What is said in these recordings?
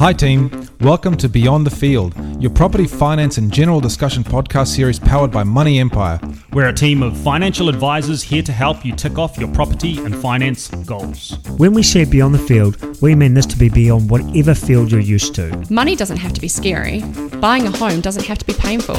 Hi, team. Welcome to Beyond the Field, your property finance and general discussion podcast series powered by Money Empire. We're a team of financial advisors here to help you tick off your property and finance goals. When we say beyond the field, we mean this to be beyond whatever field you're used to. Money doesn't have to be scary. Buying a home doesn't have to be painful.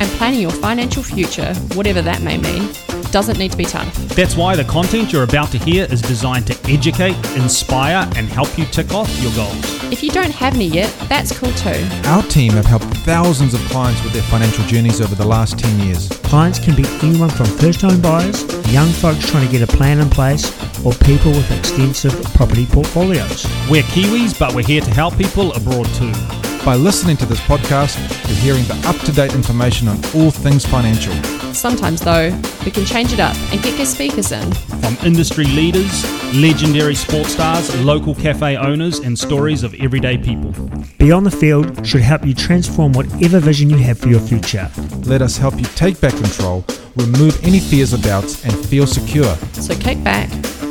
And planning your financial future, whatever that may mean, doesn't need to be tough. That's why the content you're about to hear is designed to educate, inspire, and help you tick off your goals. If you don't have any yet, that's cool too. Our team have helped thousands of clients with their financial journeys over the last 10 years. Clients can be anyone from first home buyers, young folks trying to get a plan in place, or people with extensive property portfolios. We're Kiwis, but we're here to help people abroad too. By listening to this podcast, you're hearing the up to date information on all things financial. Sometimes, though, we can change it up and get guest speakers in. From industry leaders, legendary sports stars, local cafe owners, and stories of everyday people. Beyond the field should help you transform whatever vision you have for your future. Let us help you take back control, remove any fears or doubts, and feel secure. So kick back,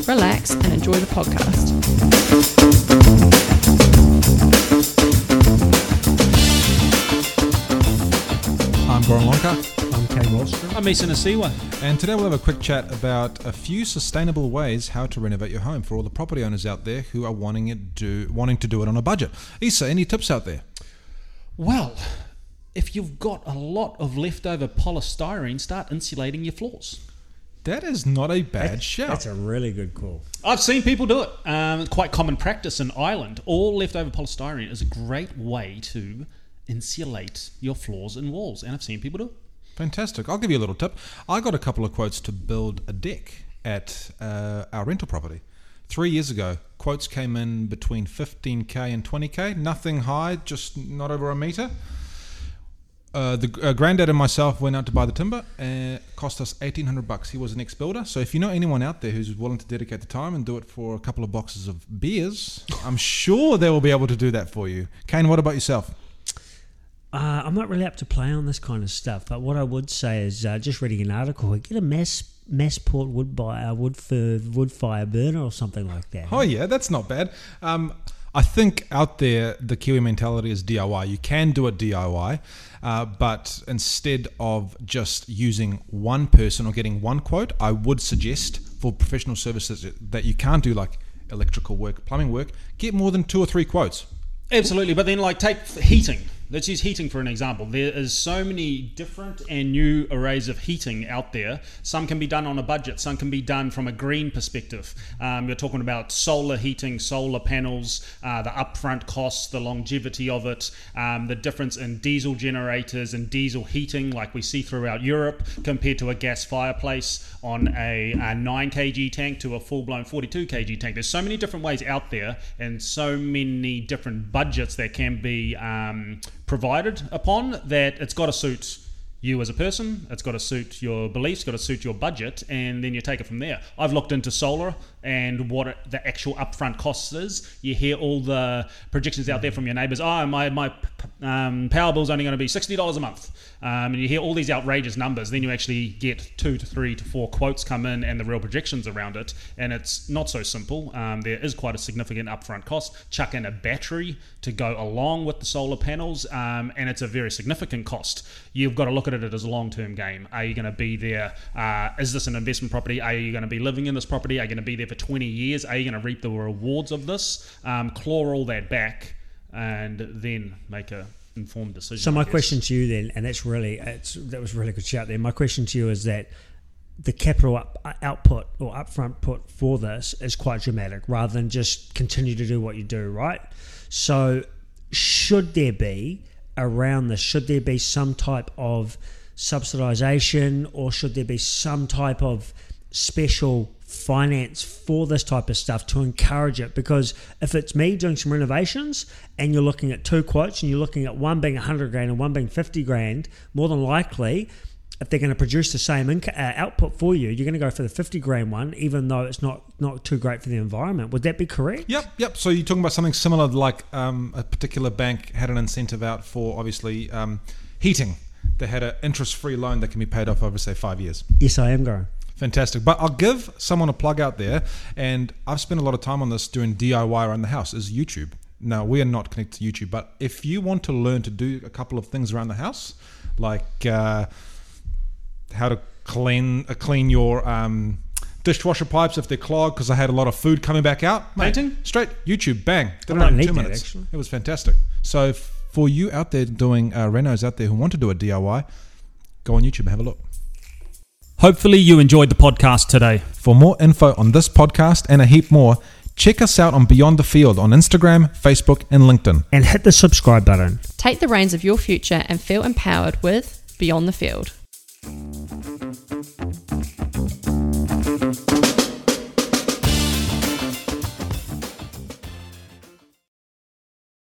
relax, and enjoy the podcast. I'm Mason Asiwa. and today we'll have a quick chat about a few sustainable ways how to renovate your home for all the property owners out there who are wanting it do wanting to do it on a budget. Isa, any tips out there? Well, if you've got a lot of leftover polystyrene, start insulating your floors. That is not a bad shout. That's a really good call. I've seen people do it. Um, it's quite common practice in Ireland. All leftover polystyrene is a great way to insulate your floors and walls, and I've seen people do it. Fantastic. I'll give you a little tip. I got a couple of quotes to build a deck at uh, our rental property. Three years ago, quotes came in between 15k and 20k. Nothing high, just not over a meter. Uh, the uh, granddad and myself went out to buy the timber and it cost us 1800 bucks. He was an ex-builder. So if you know anyone out there who's willing to dedicate the time and do it for a couple of boxes of beers, I'm sure they will be able to do that for you. Kane, what about yourself? Uh, I'm not really up to play on this kind of stuff, but what I would say is uh, just reading an article, get a mass Massport wood buy, uh, wood for wood fire burner or something like that. Oh yeah, that's not bad. Um, I think out there the Kiwi mentality is DIY. You can do it DIY, uh, but instead of just using one person or getting one quote, I would suggest for professional services that you can't do like electrical work, plumbing work, get more than two or three quotes. Absolutely, but then like take heating. Let's use heating for an example. There is so many different and new arrays of heating out there. Some can be done on a budget. Some can be done from a green perspective. Um, you're talking about solar heating, solar panels, uh, the upfront costs, the longevity of it, um, the difference in diesel generators and diesel heating, like we see throughout Europe, compared to a gas fireplace on a, a 9 kg tank to a full-blown 42 kg tank. There's so many different ways out there, and so many different budgets that can be um, provided upon that it's got to suit you as a person, it's got to suit your beliefs, got to suit your budget, and then you take it from there. I've looked into solar and what the actual upfront costs is. You hear all the projections out there from your neighbours. Oh, my my um, power bill's only going to be sixty dollars a month, um, and you hear all these outrageous numbers. Then you actually get two to three to four quotes come in and the real projections around it, and it's not so simple. Um, there is quite a significant upfront cost. Chuck in a battery to go along with the solar panels, um, and it's a very significant cost. You've got to look at it as a long-term game. Are you going to be there? Uh, is this an investment property? Are you going to be living in this property? Are you going to be there for 20 years? Are you going to reap the rewards of this? Um, claw all that back, and then make a informed decision. So my question to you then, and that's really it's, that was a really good shout there. My question to you is that the capital up, uh, output or upfront put for this is quite dramatic, rather than just continue to do what you do, right? So should there be around this? Should there be some type of subsidisation, or should there be some type of special finance for this type of stuff to encourage it because if it's me doing some renovations and you're looking at two quotes and you're looking at one being 100 grand and one being 50 grand more than likely if they're going to produce the same inc- uh, output for you you're going to go for the 50 grand one even though it's not not too great for the environment would that be correct Yep, yep. So you're talking about something similar, like um, a particular bank had an incentive out for obviously um, heating. They had an interest-free loan that can be paid off over say five years. yes i am going Fantastic. But I'll give someone a plug out there, and I've spent a lot of time on this doing DIY around the house. Is YouTube. Now, we are not connected to YouTube. But if you want to learn to do a couple of things around the house, like uh, how to clean uh, clean your um, dishwasher pipes if they're clogged because I had a lot of food coming back out. Mate, Painting? straight YouTube, bang, did I it in need two that, minutes. actually. It was fantastic. So f- for you out there doing uh, renos out there who want to do a DIY, go on YouTube and have a look. Hopefully, you enjoyed the podcast today. For more info on this podcast and a heap more, check us out on Beyond the Field on Instagram, Facebook, and LinkedIn. And hit the subscribe button. Take the reins of your future and feel empowered with Beyond the Field.